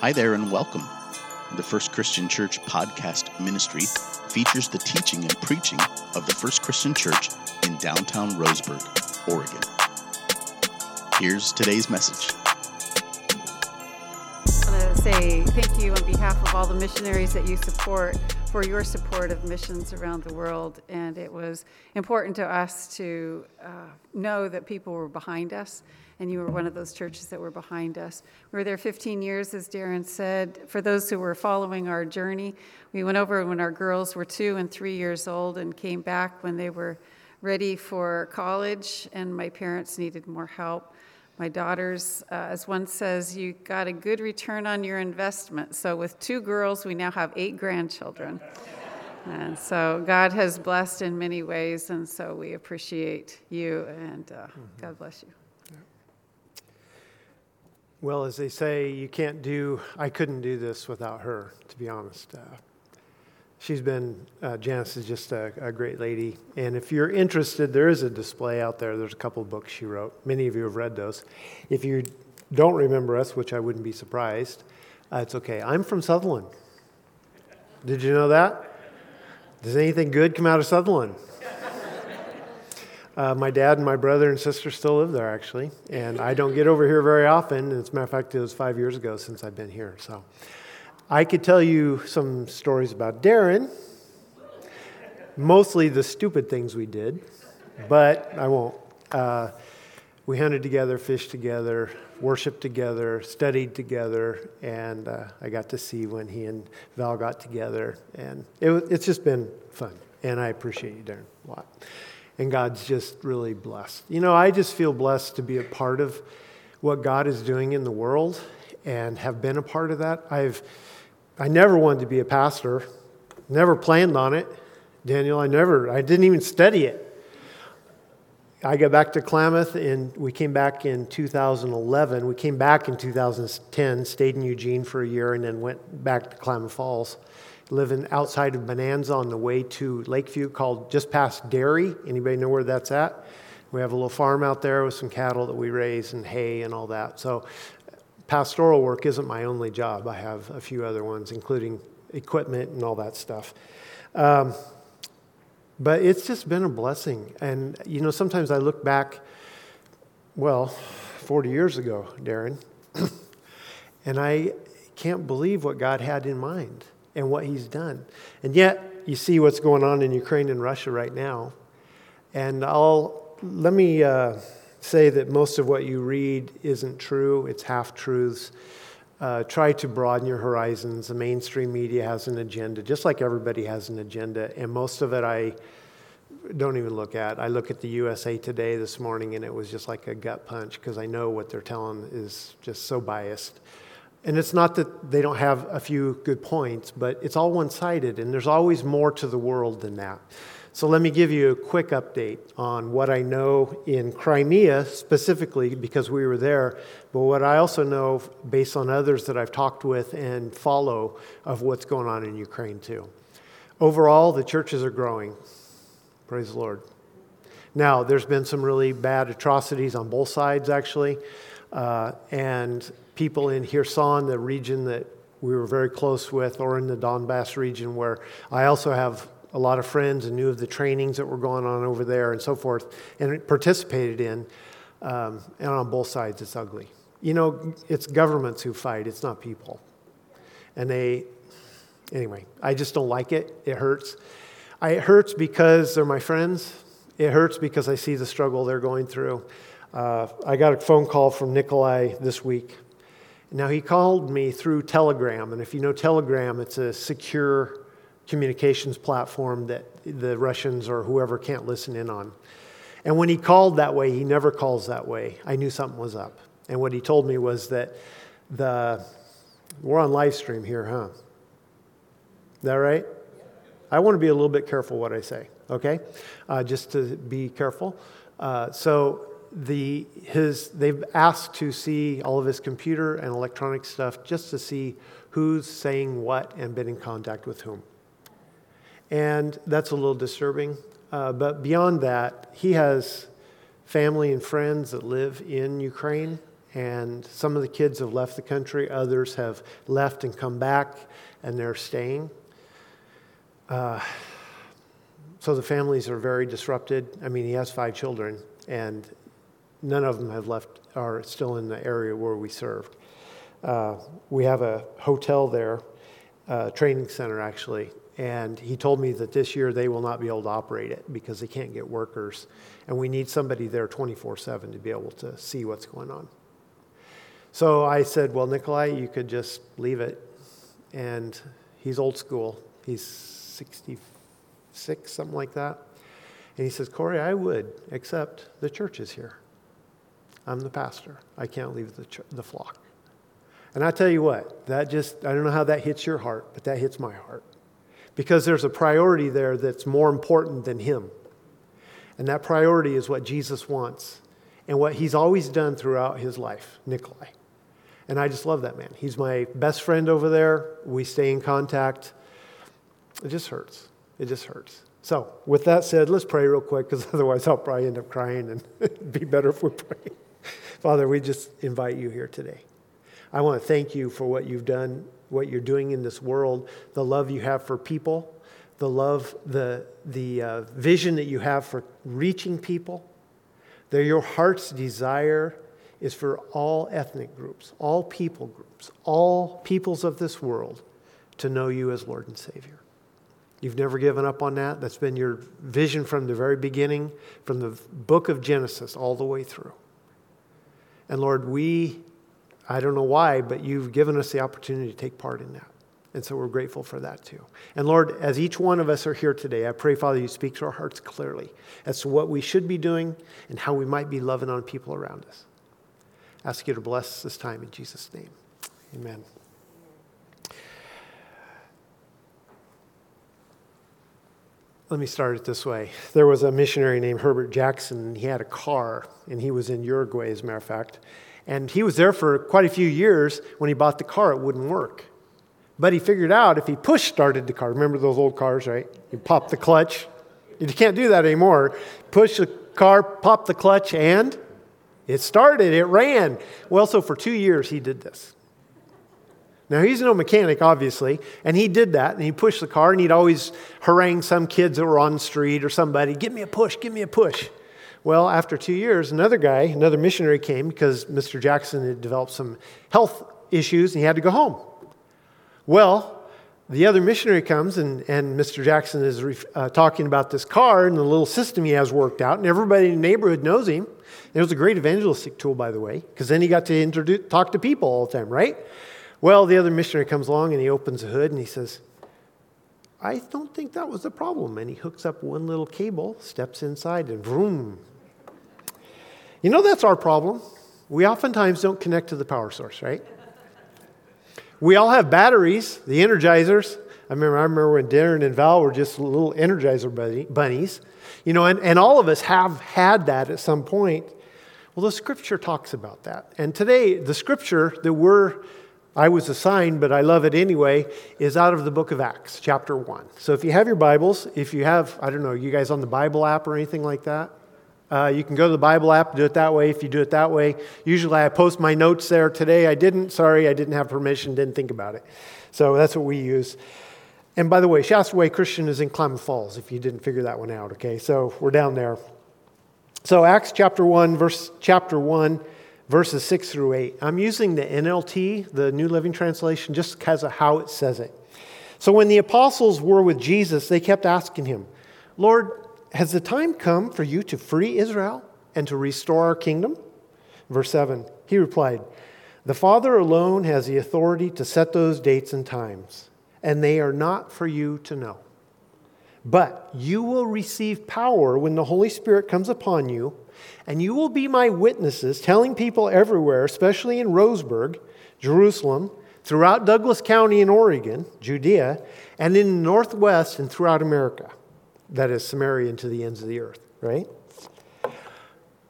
Hi there and welcome. The First Christian Church podcast ministry features the teaching and preaching of the First Christian Church in downtown Roseburg, Oregon. Here's today's message. I want to say thank you on behalf of all the missionaries that you support for your support of missions around the world. And it was important to us to uh, know that people were behind us and you were one of those churches that were behind us. We were there 15 years, as Darren said. For those who were following our journey, we went over when our girls were two and three years old and came back when they were ready for college, and my parents needed more help. My daughters, uh, as one says, you got a good return on your investment. So, with two girls, we now have eight grandchildren. And so God has blessed in many ways, and so we appreciate you, and uh, mm-hmm. God bless you. Well, as they say, you can't do, I couldn't do this without her, to be honest. Uh, she's been, uh, Janice is just a, a, great lady. And if you're interested, there is a display out there. There's a couple books she wrote. Many of you have read those. If you don't remember us, which I wouldn't be surprised, uh, it's okay. I'm from Sutherlin. Did you know that? Does anything good come out of Sutherlin? Uh, my dad and my brother and sister still live there, actually. And I don't get over here very often. As a matter of fact, it was five years ago since I've been here. So I could tell you some stories about Darren, mostly the stupid things we did, but I won't. Uh, we hunted together, fished together, worshiped together, studied together, and uh, I got to see when he and Val got together. And it, it's just been fun. And I appreciate you, Darren, a lot and God's just really blessed. You know, I just feel blessed to be a part of what God is doing in the world and have been a part of that. I've I never wanted to be a pastor. Never planned on it. Daniel, I never I didn't even study it. I got back to Klamath and we came back in 2011. We came back in 2010, stayed in Eugene for a year and then went back to Klamath Falls living outside of Bonanza on the way to Lakeview called just past Dairy. Anybody know where that's at? We have a little farm out there with some cattle that we raise and hay and all that. So pastoral work isn't my only job. I have a few other ones, including equipment and all that stuff. Um, but it's just been a blessing. And, you know, sometimes I look back, well, 40 years ago, Darren, and I can't believe what God had in mind and what he's done. And yet, you see what's going on in Ukraine and Russia right now. And I'll let me uh, say that most of what you read isn't true, it's half truths. Uh, try to broaden your horizons. The mainstream media has an agenda, just like everybody has an agenda, and most of it I don't even look at. I look at the USA Today this morning, and it was just like a gut punch because I know what they're telling is just so biased. And it's not that they don't have a few good points, but it's all one sided, and there's always more to the world than that. So let me give you a quick update on what I know in Crimea specifically, because we were there, but what I also know based on others that I've talked with and follow of what's going on in Ukraine too. Overall, the churches are growing. Praise the Lord. Now, there's been some really bad atrocities on both sides, actually. Uh, and people in Kherson, the region that we were very close with, or in the Donbass region, where I also have a lot of friends and knew of the trainings that were going on over there and so forth, and participated in. Um, and on both sides, it's ugly. You know, it's governments who fight, it's not people. And they, anyway, I just don't like it. It hurts. I, it hurts because they're my friends. It hurts because I see the struggle they're going through. Uh, I got a phone call from Nikolai this week now, he called me through Telegram, and if you know Telegram, it's a secure communications platform that the Russians or whoever can't listen in on. And when he called that way, he never calls that way. I knew something was up. And what he told me was that the we're on live stream here, huh? Is that right? I want to be a little bit careful what I say, okay? Uh, just to be careful. Uh, so the, his, they've asked to see all of his computer and electronic stuff just to see who's saying what and been in contact with whom. And that's a little disturbing. Uh, but beyond that, he has family and friends that live in Ukraine, And some of the kids have left the country, others have left and come back, and they're staying. Uh, so the families are very disrupted. I mean, he has five children, and none of them have left, are still in the area where we served. Uh, we have a hotel there, uh, training center actually, and he told me that this year they will not be able to operate it because they can't get workers. And we need somebody there 24 7 to be able to see what's going on. So I said, Well, Nikolai, you could just leave it. And he's old school. He's 66, something like that. And he says, Corey, I would, except the church is here. I'm the pastor. I can't leave the, ch- the flock. And I tell you what, that just, I don't know how that hits your heart, but that hits my heart because there's a priority there that's more important than him. And that priority is what Jesus wants and what he's always done throughout his life, Nikolai. And I just love that man. He's my best friend over there. We stay in contact. It just hurts. It just hurts. So, with that said, let's pray real quick because otherwise I'll probably end up crying and it'd be better if we pray. Father, we just invite you here today. I want to thank you for what you've done what you're doing in this world, the love you have for people, the love, the, the uh, vision that you have for reaching people. That your heart's desire is for all ethnic groups, all people groups, all peoples of this world to know you as Lord and Savior. You've never given up on that. That's been your vision from the very beginning, from the book of Genesis all the way through. And Lord, we I don't know why, but you've given us the opportunity to take part in that. And so we're grateful for that too. And Lord, as each one of us are here today, I pray, Father, you speak to our hearts clearly as to what we should be doing and how we might be loving on people around us. I ask you to bless this time in Jesus' name. Amen. Let me start it this way. There was a missionary named Herbert Jackson. He had a car, and he was in Uruguay, as a matter of fact. And he was there for quite a few years. When he bought the car, it wouldn't work. But he figured out if he push started the car, remember those old cars, right? You pop the clutch. You can't do that anymore. Push the car, pop the clutch, and it started, it ran. Well, so for two years he did this. Now, he's no mechanic, obviously, and he did that, and he pushed the car, and he'd always harangue some kids that were on the street or somebody, give me a push, give me a push. Well, after two years, another guy, another missionary came because Mr. Jackson had developed some health issues and he had to go home. Well, the other missionary comes and, and Mr. Jackson is uh, talking about this car and the little system he has worked out, and everybody in the neighborhood knows him. And It was a great evangelistic tool, by the way, because then he got to introduce, talk to people all the time, right? Well, the other missionary comes along and he opens the hood and he says, I don't think that was the problem. And he hooks up one little cable, steps inside, and vroom, you know, that's our problem. We oftentimes don't connect to the power source, right? We all have batteries, the energizers. I remember, I remember when Darren and Val were just little energizer bunnies, you know, and, and all of us have had that at some point. Well, the scripture talks about that. And today, the scripture that we're, I was assigned, but I love it anyway, is out of the book of Acts, chapter 1. So if you have your Bibles, if you have, I don't know, you guys on the Bible app or anything like that? Uh, you can go to the Bible app, do it that way if you do it that way. Usually I post my notes there. Today I didn't. Sorry, I didn't have permission, didn't think about it. So that's what we use. And by the way, Shasta Way Christian is in Klamath Falls, if you didn't figure that one out, okay? So we're down there. So Acts chapter 1, verse chapter 1, verses 6 through 8. I'm using the NLT, the New Living Translation, just because of how it says it. So when the apostles were with Jesus, they kept asking him, Lord, has the time come for you to free Israel and to restore our kingdom? Verse 7 He replied, The Father alone has the authority to set those dates and times, and they are not for you to know. But you will receive power when the Holy Spirit comes upon you, and you will be my witnesses, telling people everywhere, especially in Roseburg, Jerusalem, throughout Douglas County in Oregon, Judea, and in the Northwest and throughout America that is Samaria to the ends of the earth, right?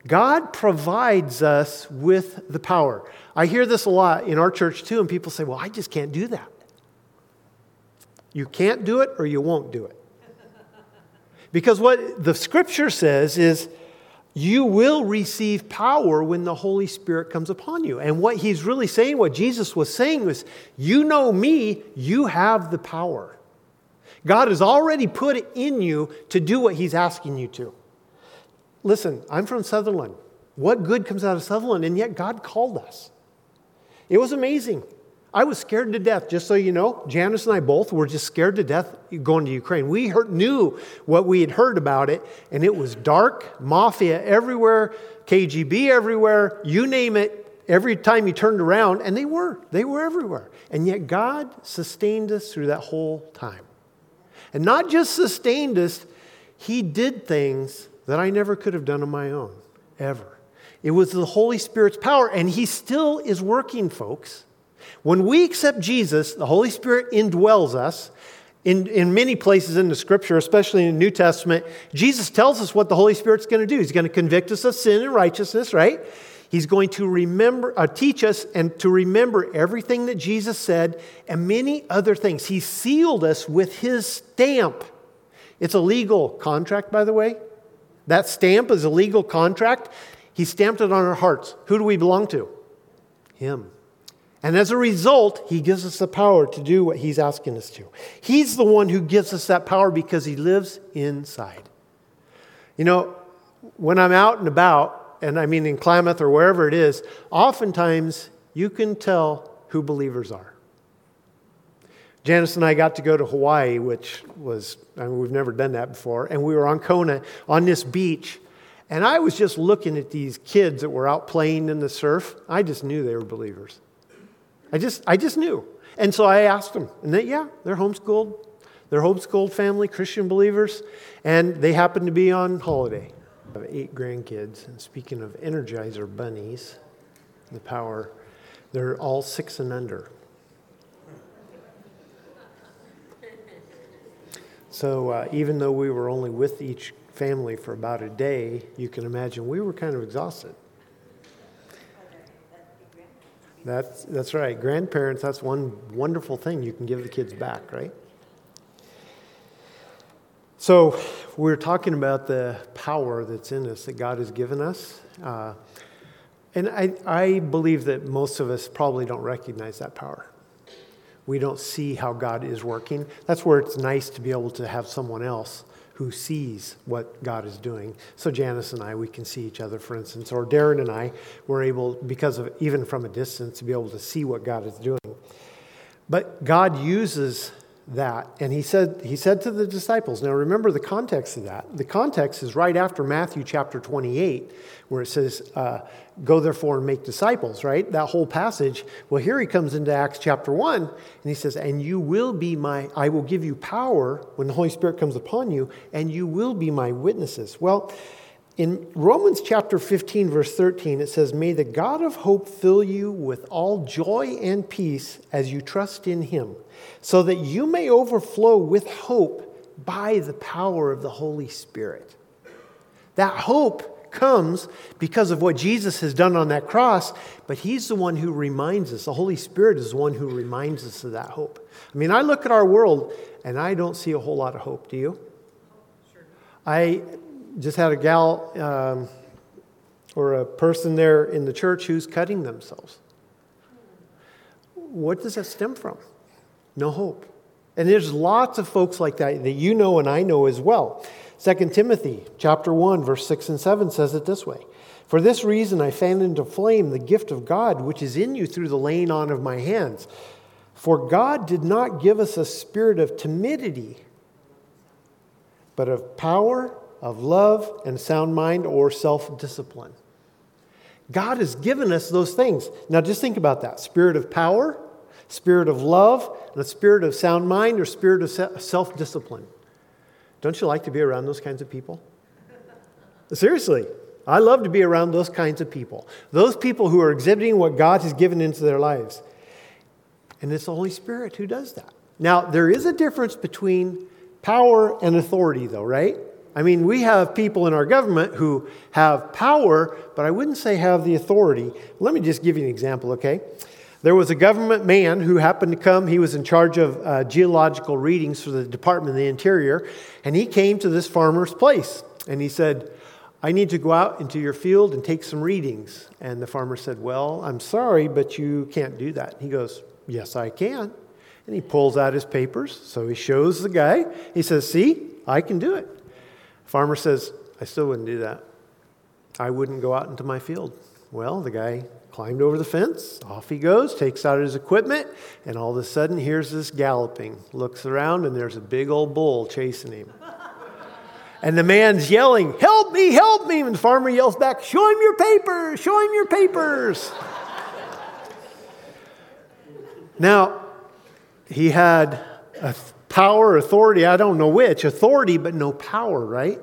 God provides us with the power. I hear this a lot in our church too, and people say, Well, I just can't do that. You can't do it or you won't do it. Because what the scripture says is, you will receive power when the Holy Spirit comes upon you. And what he's really saying, what Jesus was saying was, you know me, you have the power. God has already put it in you to do what he's asking you to. Listen, I'm from Sutherlin. What good comes out of Sutherlin? And yet God called us. It was amazing. I was scared to death, just so you know. Janice and I both were just scared to death going to Ukraine. We heard, knew what we had heard about it, and it was dark, mafia everywhere, KGB everywhere, you name it. Every time you turned around, and they were, they were everywhere. And yet God sustained us through that whole time. And not just sustained us, He did things that I never could have done on my own, ever. It was the Holy Spirit's power, and He still is working, folks. When we accept Jesus, the Holy Spirit indwells us. In, in many places in the scripture, especially in the New Testament, Jesus tells us what the Holy Spirit's going to do. He's going to convict us of sin and righteousness, right? He's going to remember, uh, teach us and to remember everything that Jesus said and many other things. He sealed us with his stamp. It's a legal contract, by the way. That stamp is a legal contract. He stamped it on our hearts. Who do we belong to? Him. And as a result, he gives us the power to do what he's asking us to. He's the one who gives us that power because he lives inside. You know, when I'm out and about, and I mean in Klamath or wherever it is, oftentimes you can tell who believers are. Janice and I got to go to Hawaii, which was, I mean, we've never done that before, and we were on Kona on this beach. And I was just looking at these kids that were out playing in the surf. I just knew they were believers. I just, I just knew. And so I asked them, and they, yeah, they're homeschooled. They're homeschooled family, Christian believers, and they happen to be on holiday. I have eight grandkids, and speaking of Energizer bunnies, the power, they're all six and under. So uh, even though we were only with each family for about a day, you can imagine we were kind of exhausted. That's, that's right. Grandparents, that's one wonderful thing you can give the kids back, right? So, we're talking about the power that's in us that God has given us. Uh, and I, I believe that most of us probably don't recognize that power. We don't see how God is working. That's where it's nice to be able to have someone else who sees what God is doing. So Janice and I, we can see each other, for instance, or Darren and I, we're able, because of even from a distance, to be able to see what God is doing. But God uses that, and he said, he said to the disciples, now remember the context of that. The context is right after Matthew chapter 28, where it says, uh, Go therefore and make disciples, right? That whole passage. Well, here he comes into Acts chapter 1, and he says, And you will be my, I will give you power when the Holy Spirit comes upon you, and you will be my witnesses. Well, in Romans chapter 15, verse 13, it says, May the God of hope fill you with all joy and peace as you trust in him, so that you may overflow with hope by the power of the Holy Spirit. That hope comes because of what Jesus has done on that cross, but He's the one who reminds us. The Holy Spirit is the one who reminds us of that hope. I mean, I look at our world and I don't see a whole lot of hope. Do you? Sure. I just had a gal um, or a person there in the church who's cutting themselves. What does that stem from? No hope. And there's lots of folks like that that you know and I know as well. 2 Timothy chapter 1 verse 6 and 7 says it this way. For this reason I fan into flame the gift of God which is in you through the laying on of my hands. For God did not give us a spirit of timidity, but of power, of love, and sound mind or self discipline. God has given us those things. Now just think about that spirit of power, spirit of love, and a spirit of sound mind or spirit of self discipline. Don't you like to be around those kinds of people? Seriously, I love to be around those kinds of people. Those people who are exhibiting what God has given into their lives. And it's the Holy Spirit who does that. Now, there is a difference between power and authority, though, right? I mean, we have people in our government who have power, but I wouldn't say have the authority. Let me just give you an example, okay? There was a government man who happened to come. He was in charge of uh, geological readings for the Department of the Interior. And he came to this farmer's place and he said, I need to go out into your field and take some readings. And the farmer said, Well, I'm sorry, but you can't do that. He goes, Yes, I can. And he pulls out his papers. So he shows the guy. He says, See, I can do it. Farmer says, I still wouldn't do that. I wouldn't go out into my field. Well, the guy climbed over the fence. Off he goes, takes out his equipment, and all of a sudden, here's this galloping. Looks around, and there's a big old bull chasing him. And the man's yelling, Help me, help me. And the farmer yells back, Show him your papers, show him your papers. now, he had a power, authority, I don't know which, authority, but no power, right?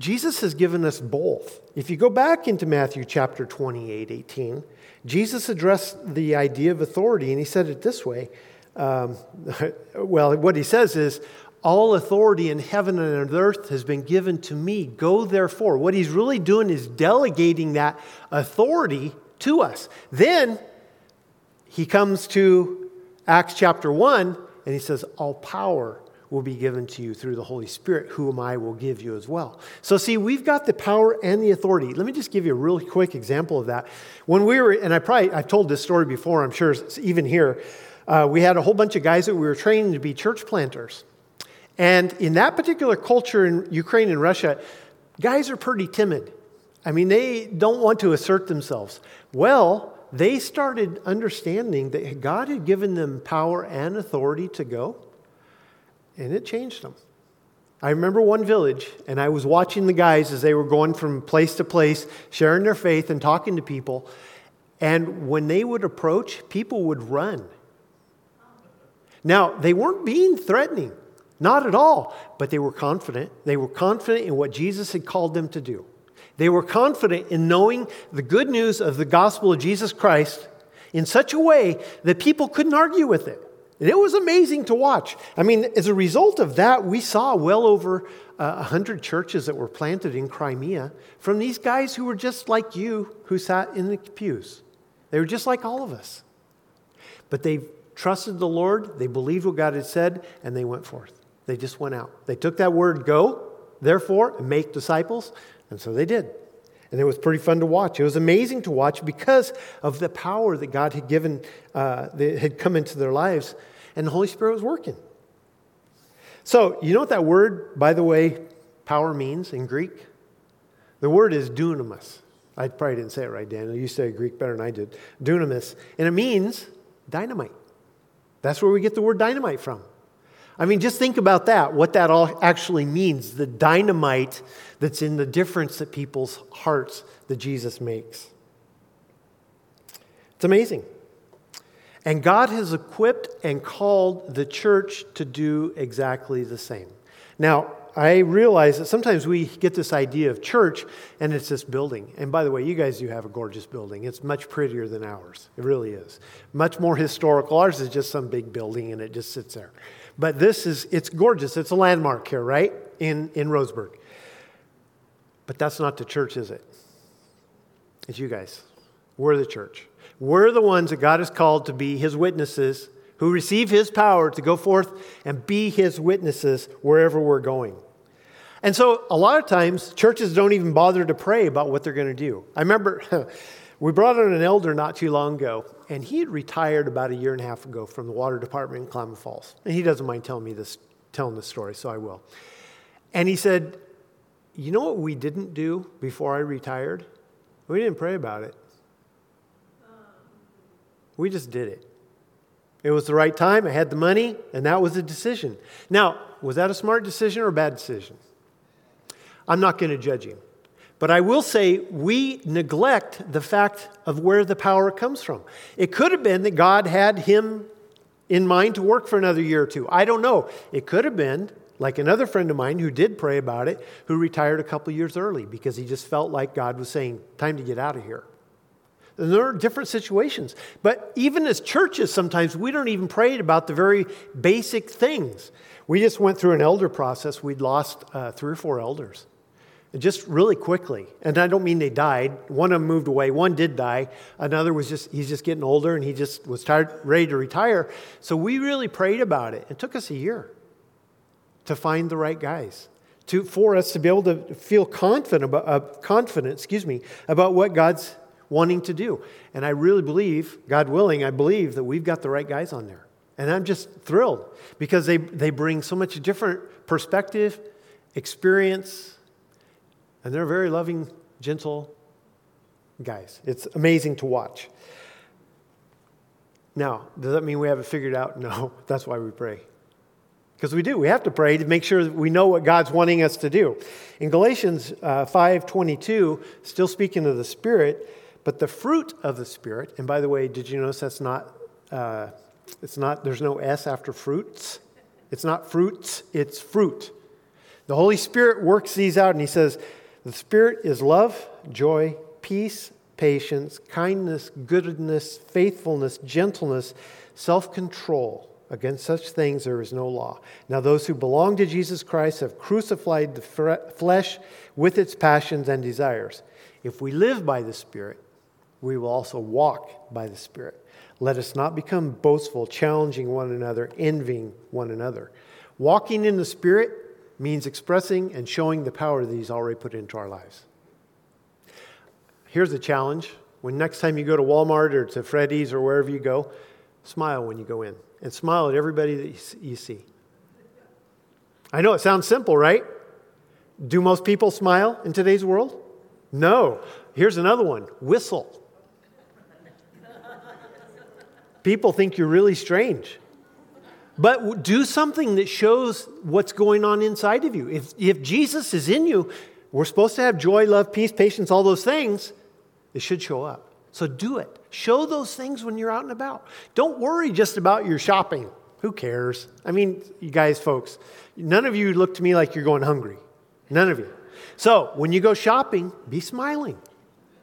Jesus has given us both. If you go back into Matthew chapter 28, 18, Jesus addressed the idea of authority, and he said it this way. Um, well, what he says is, all authority in heaven and on earth has been given to me. Go therefore. What he's really doing is delegating that authority to us. Then he comes to Acts chapter 1 and he says, All power will be given to you through the Holy Spirit, whom I will give you as well. So, see, we've got the power and the authority. Let me just give you a really quick example of that. When we were, and I probably, I've told this story before, I'm sure it's even here, uh, we had a whole bunch of guys that we were training to be church planters. And in that particular culture in Ukraine and Russia, guys are pretty timid. I mean, they don't want to assert themselves. Well, they started understanding that God had given them power and authority to go and it changed them. I remember one village, and I was watching the guys as they were going from place to place, sharing their faith and talking to people. And when they would approach, people would run. Now, they weren't being threatening, not at all, but they were confident. They were confident in what Jesus had called them to do. They were confident in knowing the good news of the gospel of Jesus Christ in such a way that people couldn't argue with it. And it was amazing to watch. I mean, as a result of that, we saw well over uh, 100 churches that were planted in Crimea from these guys who were just like you who sat in the pews. They were just like all of us. But they trusted the Lord, they believed what God had said, and they went forth. They just went out. They took that word, go, therefore, and make disciples, and so they did. And it was pretty fun to watch. It was amazing to watch because of the power that God had given, uh, that had come into their lives and the Holy Spirit was working. So, you know what that word, by the way, power means in Greek? The word is dunamis. I probably didn't say it right, Daniel. You say Greek better than I did. Dunamis. And it means dynamite. That's where we get the word dynamite from. I mean, just think about that, what that all actually means the dynamite that's in the difference that people's hearts that Jesus makes. It's amazing. And God has equipped and called the church to do exactly the same. Now, I realize that sometimes we get this idea of church and it's this building. And by the way, you guys do have a gorgeous building. It's much prettier than ours. It really is. Much more historical. Ours is just some big building and it just sits there. But this is, it's gorgeous. It's a landmark here, right? In, in Roseburg. But that's not the church, is it? It's you guys. We're the church. We're the ones that God has called to be his witnesses who receive his power to go forth and be his witnesses wherever we're going. And so, a lot of times, churches don't even bother to pray about what they're going to do. I remember we brought on an elder not too long ago, and he had retired about a year and a half ago from the water department in Klamath Falls. And he doesn't mind telling me this, telling this story, so I will. And he said, You know what we didn't do before I retired? We didn't pray about it. We just did it. It was the right time. I had the money, and that was the decision. Now, was that a smart decision or a bad decision? I'm not going to judge him. But I will say we neglect the fact of where the power comes from. It could have been that God had him in mind to work for another year or two. I don't know. It could have been like another friend of mine who did pray about it, who retired a couple years early because he just felt like God was saying, Time to get out of here. And there are different situations. But even as churches, sometimes we don't even pray about the very basic things. We just went through an elder process. We'd lost uh, three or four elders just really quickly. And I don't mean they died. One of them moved away. One did die. Another was just, he's just getting older and he just was tired, ready to retire. So we really prayed about it. It took us a year to find the right guys to, for us to be able to feel confident about, uh, confident, excuse me, about what God's wanting to do. And I really believe, God willing, I believe that we've got the right guys on there. And I'm just thrilled because they, they bring so much different perspective, experience, and they're very loving, gentle guys. It's amazing to watch. Now, does that mean we have it figured out? No, that's why we pray. Because we do. We have to pray to make sure that we know what God's wanting us to do. In Galatians uh, 5.22, still speaking of the Spirit, but the fruit of the Spirit, and by the way, did you notice that's not, uh, it's not, there's no S after fruits? It's not fruits, it's fruit. The Holy Spirit works these out, and He says, the Spirit is love, joy, peace, patience, kindness, goodness, faithfulness, gentleness, self control. Against such things there is no law. Now, those who belong to Jesus Christ have crucified the flesh with its passions and desires. If we live by the Spirit, we will also walk by the Spirit. Let us not become boastful, challenging one another, envying one another. Walking in the Spirit means expressing and showing the power that He's already put into our lives. Here's a challenge. When next time you go to Walmart or to Freddy's or wherever you go, smile when you go in and smile at everybody that you see. I know it sounds simple, right? Do most people smile in today's world? No. Here's another one whistle. People think you're really strange. But do something that shows what's going on inside of you. If, if Jesus is in you, we're supposed to have joy, love, peace, patience, all those things. It should show up. So do it. Show those things when you're out and about. Don't worry just about your shopping. Who cares? I mean, you guys, folks, none of you look to me like you're going hungry. None of you. So when you go shopping, be smiling,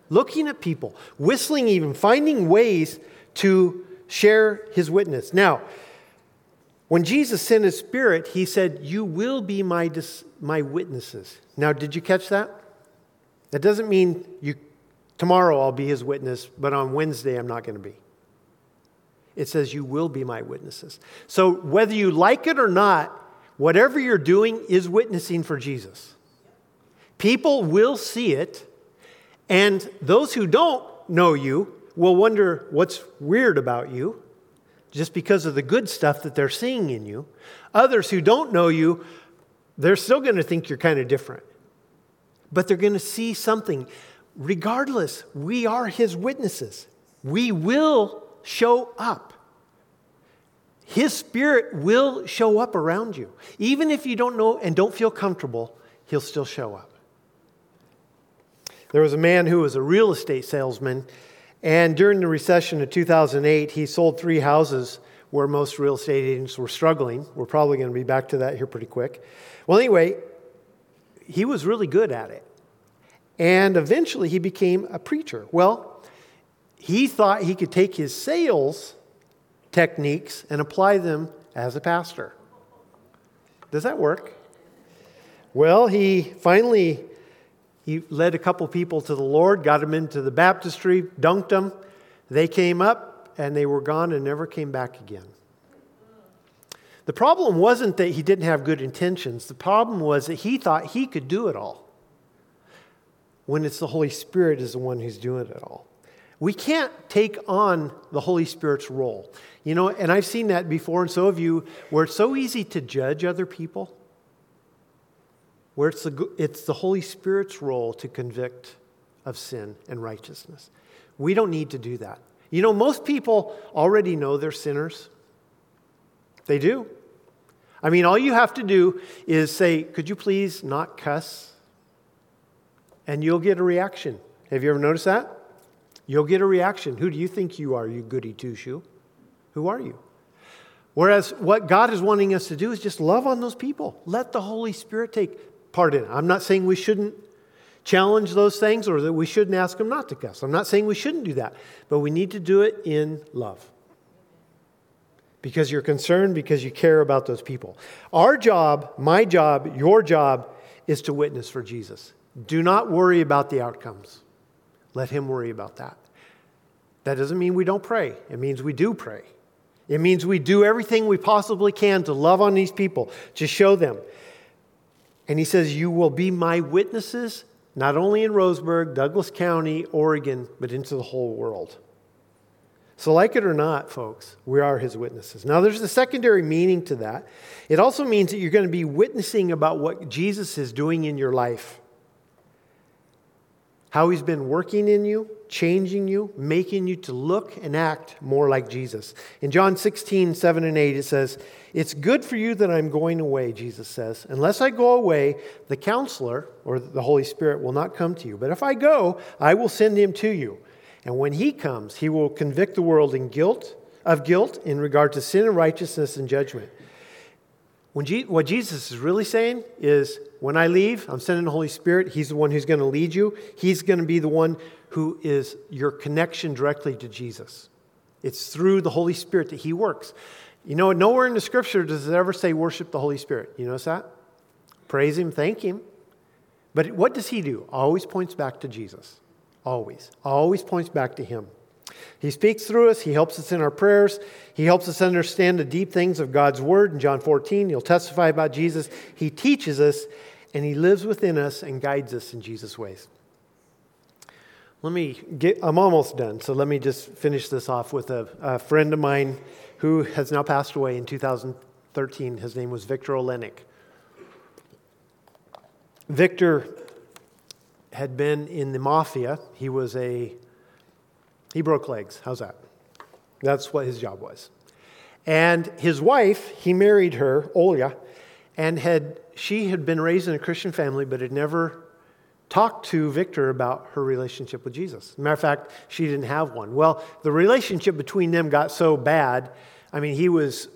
looking at people, whistling, even finding ways to share his witness. Now, when Jesus sent his spirit, he said, You will be my, dis- my witnesses. Now, did you catch that? That doesn't mean you Tomorrow I'll be his witness, but on Wednesday I'm not going to be. It says, You will be my witnesses. So whether you like it or not, whatever you're doing is witnessing for Jesus. People will see it, and those who don't know you will wonder what's weird about you just because of the good stuff that they're seeing in you. Others who don't know you, they're still going to think you're kind of different. But they're going to see something regardless, we are his witnesses. We will show up. His spirit will show up around you. Even if you don't know and don't feel comfortable, he'll still show up. There was a man who was a real estate salesman, and during the recession of 2008, he sold three houses where most real estate agents were struggling. We're probably going to be back to that here pretty quick. Well, anyway, he was really good at it. And eventually he became a preacher. Well, he thought he could take his sales techniques and apply them as a pastor. Does that work? Well, he finally he led a couple people to the Lord, got them into the baptistry, dunked them. They came up and they were gone and never came back again. The problem wasn't that he didn't have good intentions. The problem was that he thought he could do it all when it's the Holy Spirit is the one who's doing it all. We can't take on the Holy Spirit's role. You know, and I've seen that before, and so have you, where it's so easy to judge other people, where it's the, it's the Holy Spirit's role to convict of sin and righteousness. We don't need to do that. You know, most people already know they're sinners. They do. I mean, all you have to do is say, Could you please not cuss? and you'll get a reaction. Have you ever noticed that? You'll get a reaction. Who do you think you are, you goody two shoe? Who are you? Whereas what God is wanting us to do is just love on those people. Let the Holy Spirit take part in it. I'm not saying we shouldn't challenge those things or that we shouldn't ask them not to cuss. I'm not saying we shouldn't do that, but we need to do it in love. Because you're concerned, because you care about those people. Our job, my job, your job, is to witness for Jesus. Do not worry about the outcomes. Let Him worry about that. That doesn't mean we don't pray, it means we do pray. It means we do everything we possibly can to love on these people, to show them. And he says, You will be my witnesses, not only in Roseburg, Douglas County, Oregon, but into the whole world. So, like it or not, folks, we are his witnesses. Now, there's a secondary meaning to that. It also means that you're going to be witnessing about what Jesus is doing in your life, how he's been working in you, changing you, making you to look and act more like Jesus. In John 16, 7 and 8, it says, It's good for you that I'm going away, Jesus says. Unless I go away, the counselor, or the Holy Spirit, will not come to you. But if I go, I will send him to you. And when he comes, he will convict the world in guilt, of guilt in regard to sin and righteousness and judgment. Je- what Jesus is really saying is, when I leave, I'm sending the Holy Spirit. He's the one who's going to lead you. He's going to be the one who is your connection directly to Jesus. It's through the Holy Spirit that He works. You know, nowhere in the scripture does it ever say worship the Holy Spirit. You notice that? Praise Him, thank Him. But what does He do? Always points back to Jesus. Always. Always points back to Him. He speaks through us. He helps us in our prayers. He helps us understand the deep things of God's Word. In John 14, he'll testify about Jesus. He teaches us, and He lives within us and guides us in Jesus' ways. Let me get, I'm almost done, so let me just finish this off with a, a friend of mine who has now passed away in 2013. His name was Victor Olenek. Victor had been in the mafia. He was a, he broke legs. How's that? That's what his job was. And his wife, he married her, Olya, and had, she had been raised in a Christian family, but had never talked to Victor about her relationship with Jesus. Matter of fact, she didn't have one. Well, the relationship between them got so bad. I mean, he was,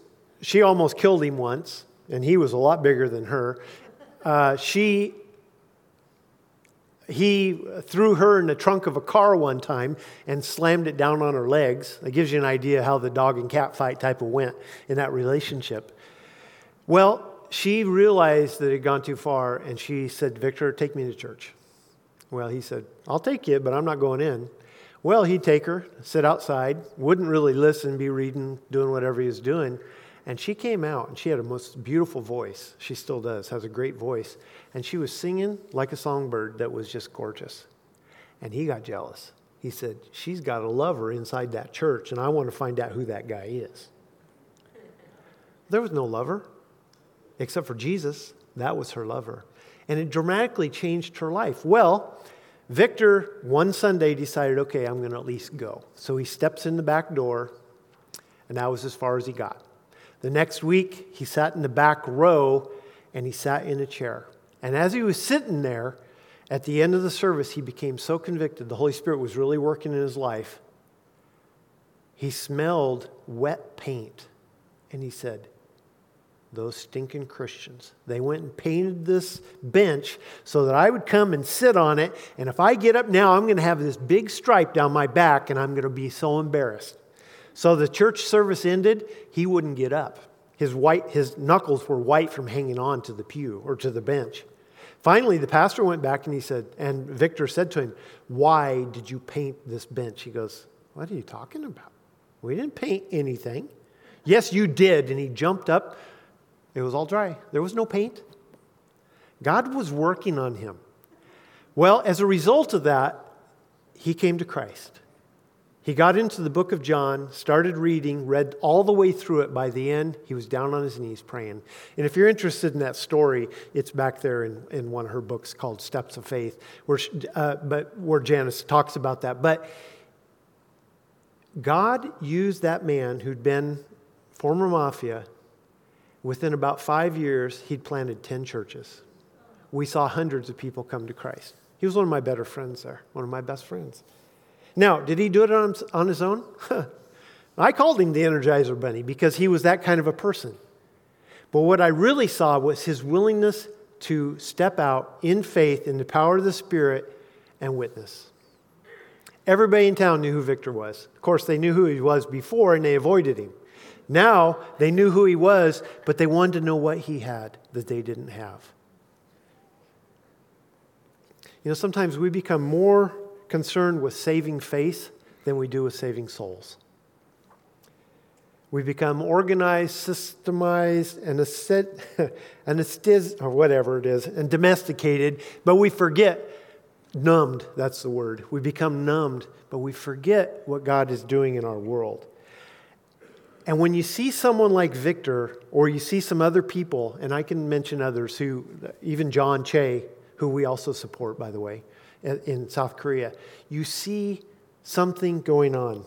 she almost killed him once, and he was a lot bigger than her. Uh, she he threw her in the trunk of a car one time and slammed it down on her legs. That gives you an idea how the dog and cat fight type of went in that relationship. Well, she realized that it had gone too far and she said, Victor, take me to church. Well, he said, I'll take you, but I'm not going in. Well, he'd take her, sit outside, wouldn't really listen, be reading, doing whatever he was doing. And she came out and she had a most beautiful voice. She still does, has a great voice and she was singing like a songbird that was just gorgeous. And he got jealous. He said, She's got a lover inside that church, and I want to find out who that guy is. There was no lover except for Jesus. That was her lover. And it dramatically changed her life. Well, Victor one Sunday decided, okay, I'm going to at least go. So he steps in the back door, and that was as far as he got. The next week, he sat in the back row and he sat in a chair. And as he was sitting there, at the end of the service, he became so convicted. The Holy Spirit was really working in his life. He smelled wet paint. And he said, Those stinking Christians. They went and painted this bench so that I would come and sit on it. And if I get up now, I'm going to have this big stripe down my back and I'm going to be so embarrassed. So the church service ended. He wouldn't get up. His, white, his knuckles were white from hanging on to the pew or to the bench. Finally, the pastor went back and he said, and Victor said to him, Why did you paint this bench? He goes, What are you talking about? We didn't paint anything. Yes, you did. And he jumped up. It was all dry, there was no paint. God was working on him. Well, as a result of that, he came to Christ. He got into the book of John, started reading, read all the way through it. By the end, he was down on his knees praying. And if you're interested in that story, it's back there in, in one of her books called Steps of Faith, where, uh, but where Janice talks about that. But God used that man who'd been former mafia. Within about five years, he'd planted 10 churches. We saw hundreds of people come to Christ. He was one of my better friends there, one of my best friends. Now, did he do it on, on his own? I called him the Energizer Bunny because he was that kind of a person. But what I really saw was his willingness to step out in faith in the power of the Spirit and witness. Everybody in town knew who Victor was. Of course, they knew who he was before and they avoided him. Now they knew who he was, but they wanted to know what he had that they didn't have. You know, sometimes we become more concerned with saving faith than we do with saving souls. We become organized, systemized, and anesthetized, or whatever it is, and domesticated, but we forget, numbed, that's the word. We become numbed, but we forget what God is doing in our world. And when you see someone like Victor, or you see some other people, and I can mention others who, even John Che, who we also support, by the way, in South Korea, you see something going on.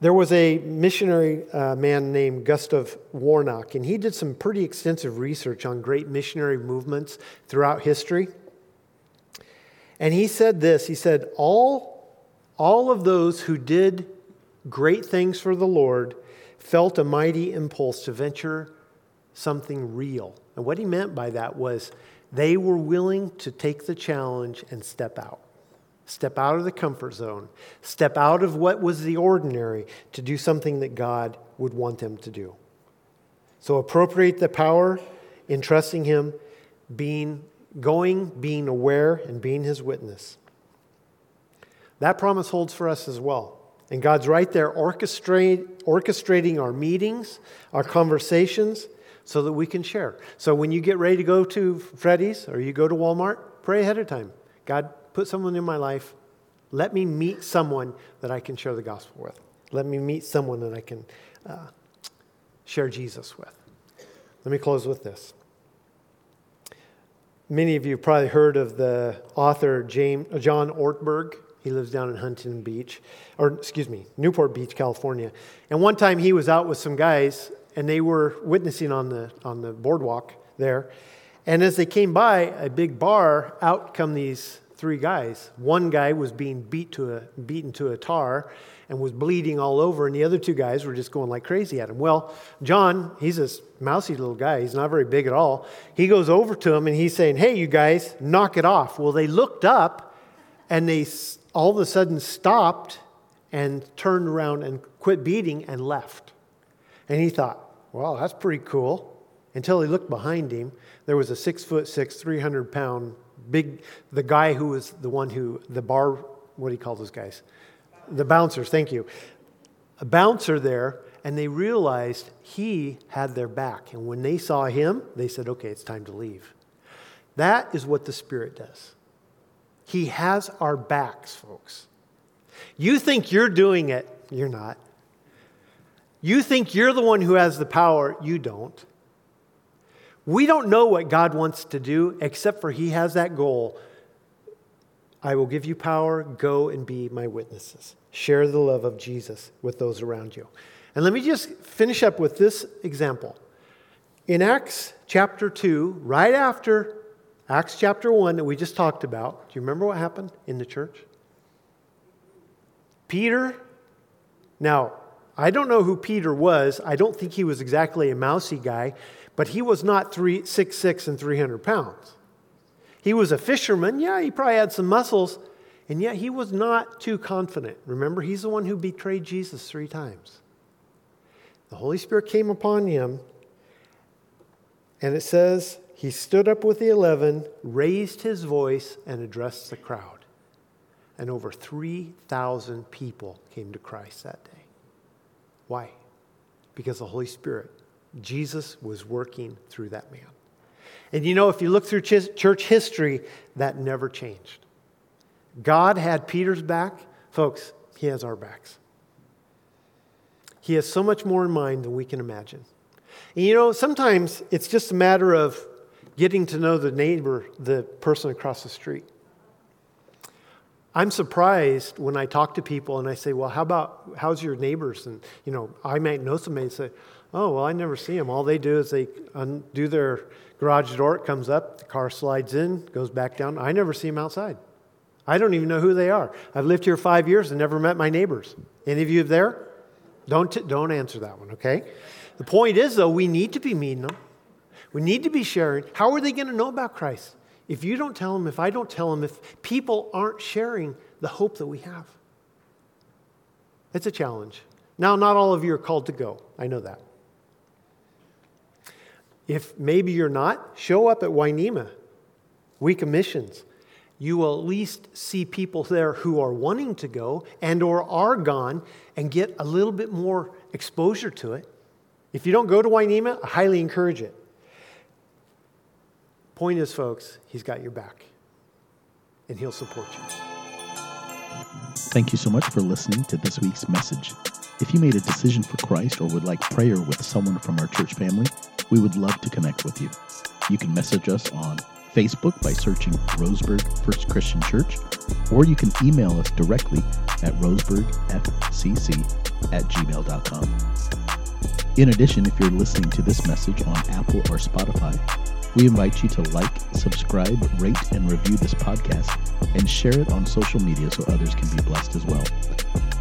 There was a missionary uh, man named Gustav Warneck, and he did some pretty extensive research on great missionary movements throughout history. And he said this he said, All, all of those who did great things for the Lord felt a mighty impulse to venture something real. And what he meant by that was they were willing to take the challenge and step out. Step out of the comfort zone. Step out of what was the ordinary to do something that God would want them to do. So appropriate the power in trusting Him, being going, being aware, and being His witness. That promise holds for us as well. And God's right there orchestrating our meetings, our conversations, so that we can share. So when you get ready to go to Freddy's or you go to Walmart, pray ahead of time. God, put someone in my life. Let me meet someone that I can share the gospel with. Let me meet someone that I can uh, share Jesus with. Let me close with this. Many of you probably heard of the author James, John Ortberg. He lives down in Huntington Beach, or excuse me, Newport Beach, California. And one time he was out with some guys, and they were witnessing on the, on the boardwalk there. And as they came by a big bar, out come these three guys. One guy was being beat to a, beaten to a tar and was bleeding all over, and the other two guys were just going like crazy at him. Well, John, he's this mousy little guy. He's not very big at all. He goes over to him and he's saying, Hey, you guys, knock it off. Well, they looked up and they all of a sudden stopped and turned around and quit beating and left. And he thought, Well, that's pretty cool. Until he looked behind him, there was a six foot six, 300 pound big, the guy who was the one who, the bar, what do you call those guys? The bouncers, thank you. A bouncer there, and they realized he had their back. And when they saw him, they said, okay, it's time to leave. That is what the Spirit does. He has our backs, folks. You think you're doing it, you're not. You think you're the one who has the power, you don't. We don't know what God wants to do except for He has that goal. I will give you power, go and be my witnesses. Share the love of Jesus with those around you. And let me just finish up with this example. In Acts chapter 2, right after Acts chapter 1 that we just talked about, do you remember what happened in the church? Peter, now, I don't know who Peter was. I don't think he was exactly a mousy guy, but he was not three, six, six and 300 pounds. He was a fisherman. Yeah, he probably had some muscles, and yet he was not too confident. Remember, he's the one who betrayed Jesus three times. The Holy Spirit came upon him, and it says, he stood up with the eleven, raised his voice, and addressed the crowd. And over 3,000 people came to Christ that day. Why? Because the Holy Spirit Jesus was working through that man. And you know, if you look through church history, that never changed. God had Peter's back. Folks, he has our backs. He has so much more in mind than we can imagine. And you know, sometimes it's just a matter of getting to know the neighbor, the person across the street. I'm surprised when I talk to people and I say, Well, how about, how's your neighbors? And, you know, I might know somebody and say, Oh, well, I never see them. All they do is they undo their garage door, it comes up, the car slides in, goes back down. I never see them outside. I don't even know who they are. I've lived here five years and never met my neighbors. Any of you there? Don't, t- don't answer that one, okay? The point is, though, we need to be meeting them. We need to be sharing. How are they going to know about Christ? If you don't tell them, if I don't tell them, if people aren't sharing the hope that we have. It's a challenge. Now, not all of you are called to go. I know that. If maybe you're not, show up at Wi-Ne-Ma, Week of Missions. You will at least see people there who are wanting to go and or are gone and get a little bit more exposure to it. If you don't go to Wi-Ne-Ma, I highly encourage it. Point is, folks, he's got your back and he'll support you. Thank you so much for listening to this week's message. If you made a decision for Christ or would like prayer with someone from our church family, we would love to connect with you. You can message us on Facebook by searching Roseburg First Christian Church, or you can email us directly at roseburgfcc at gmail.com. In addition, if you're listening to this message on Apple or Spotify, we invite you to like, subscribe, rate, and review this podcast and share it on social media so others can be blessed as well.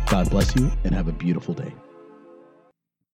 God bless you and have a beautiful day.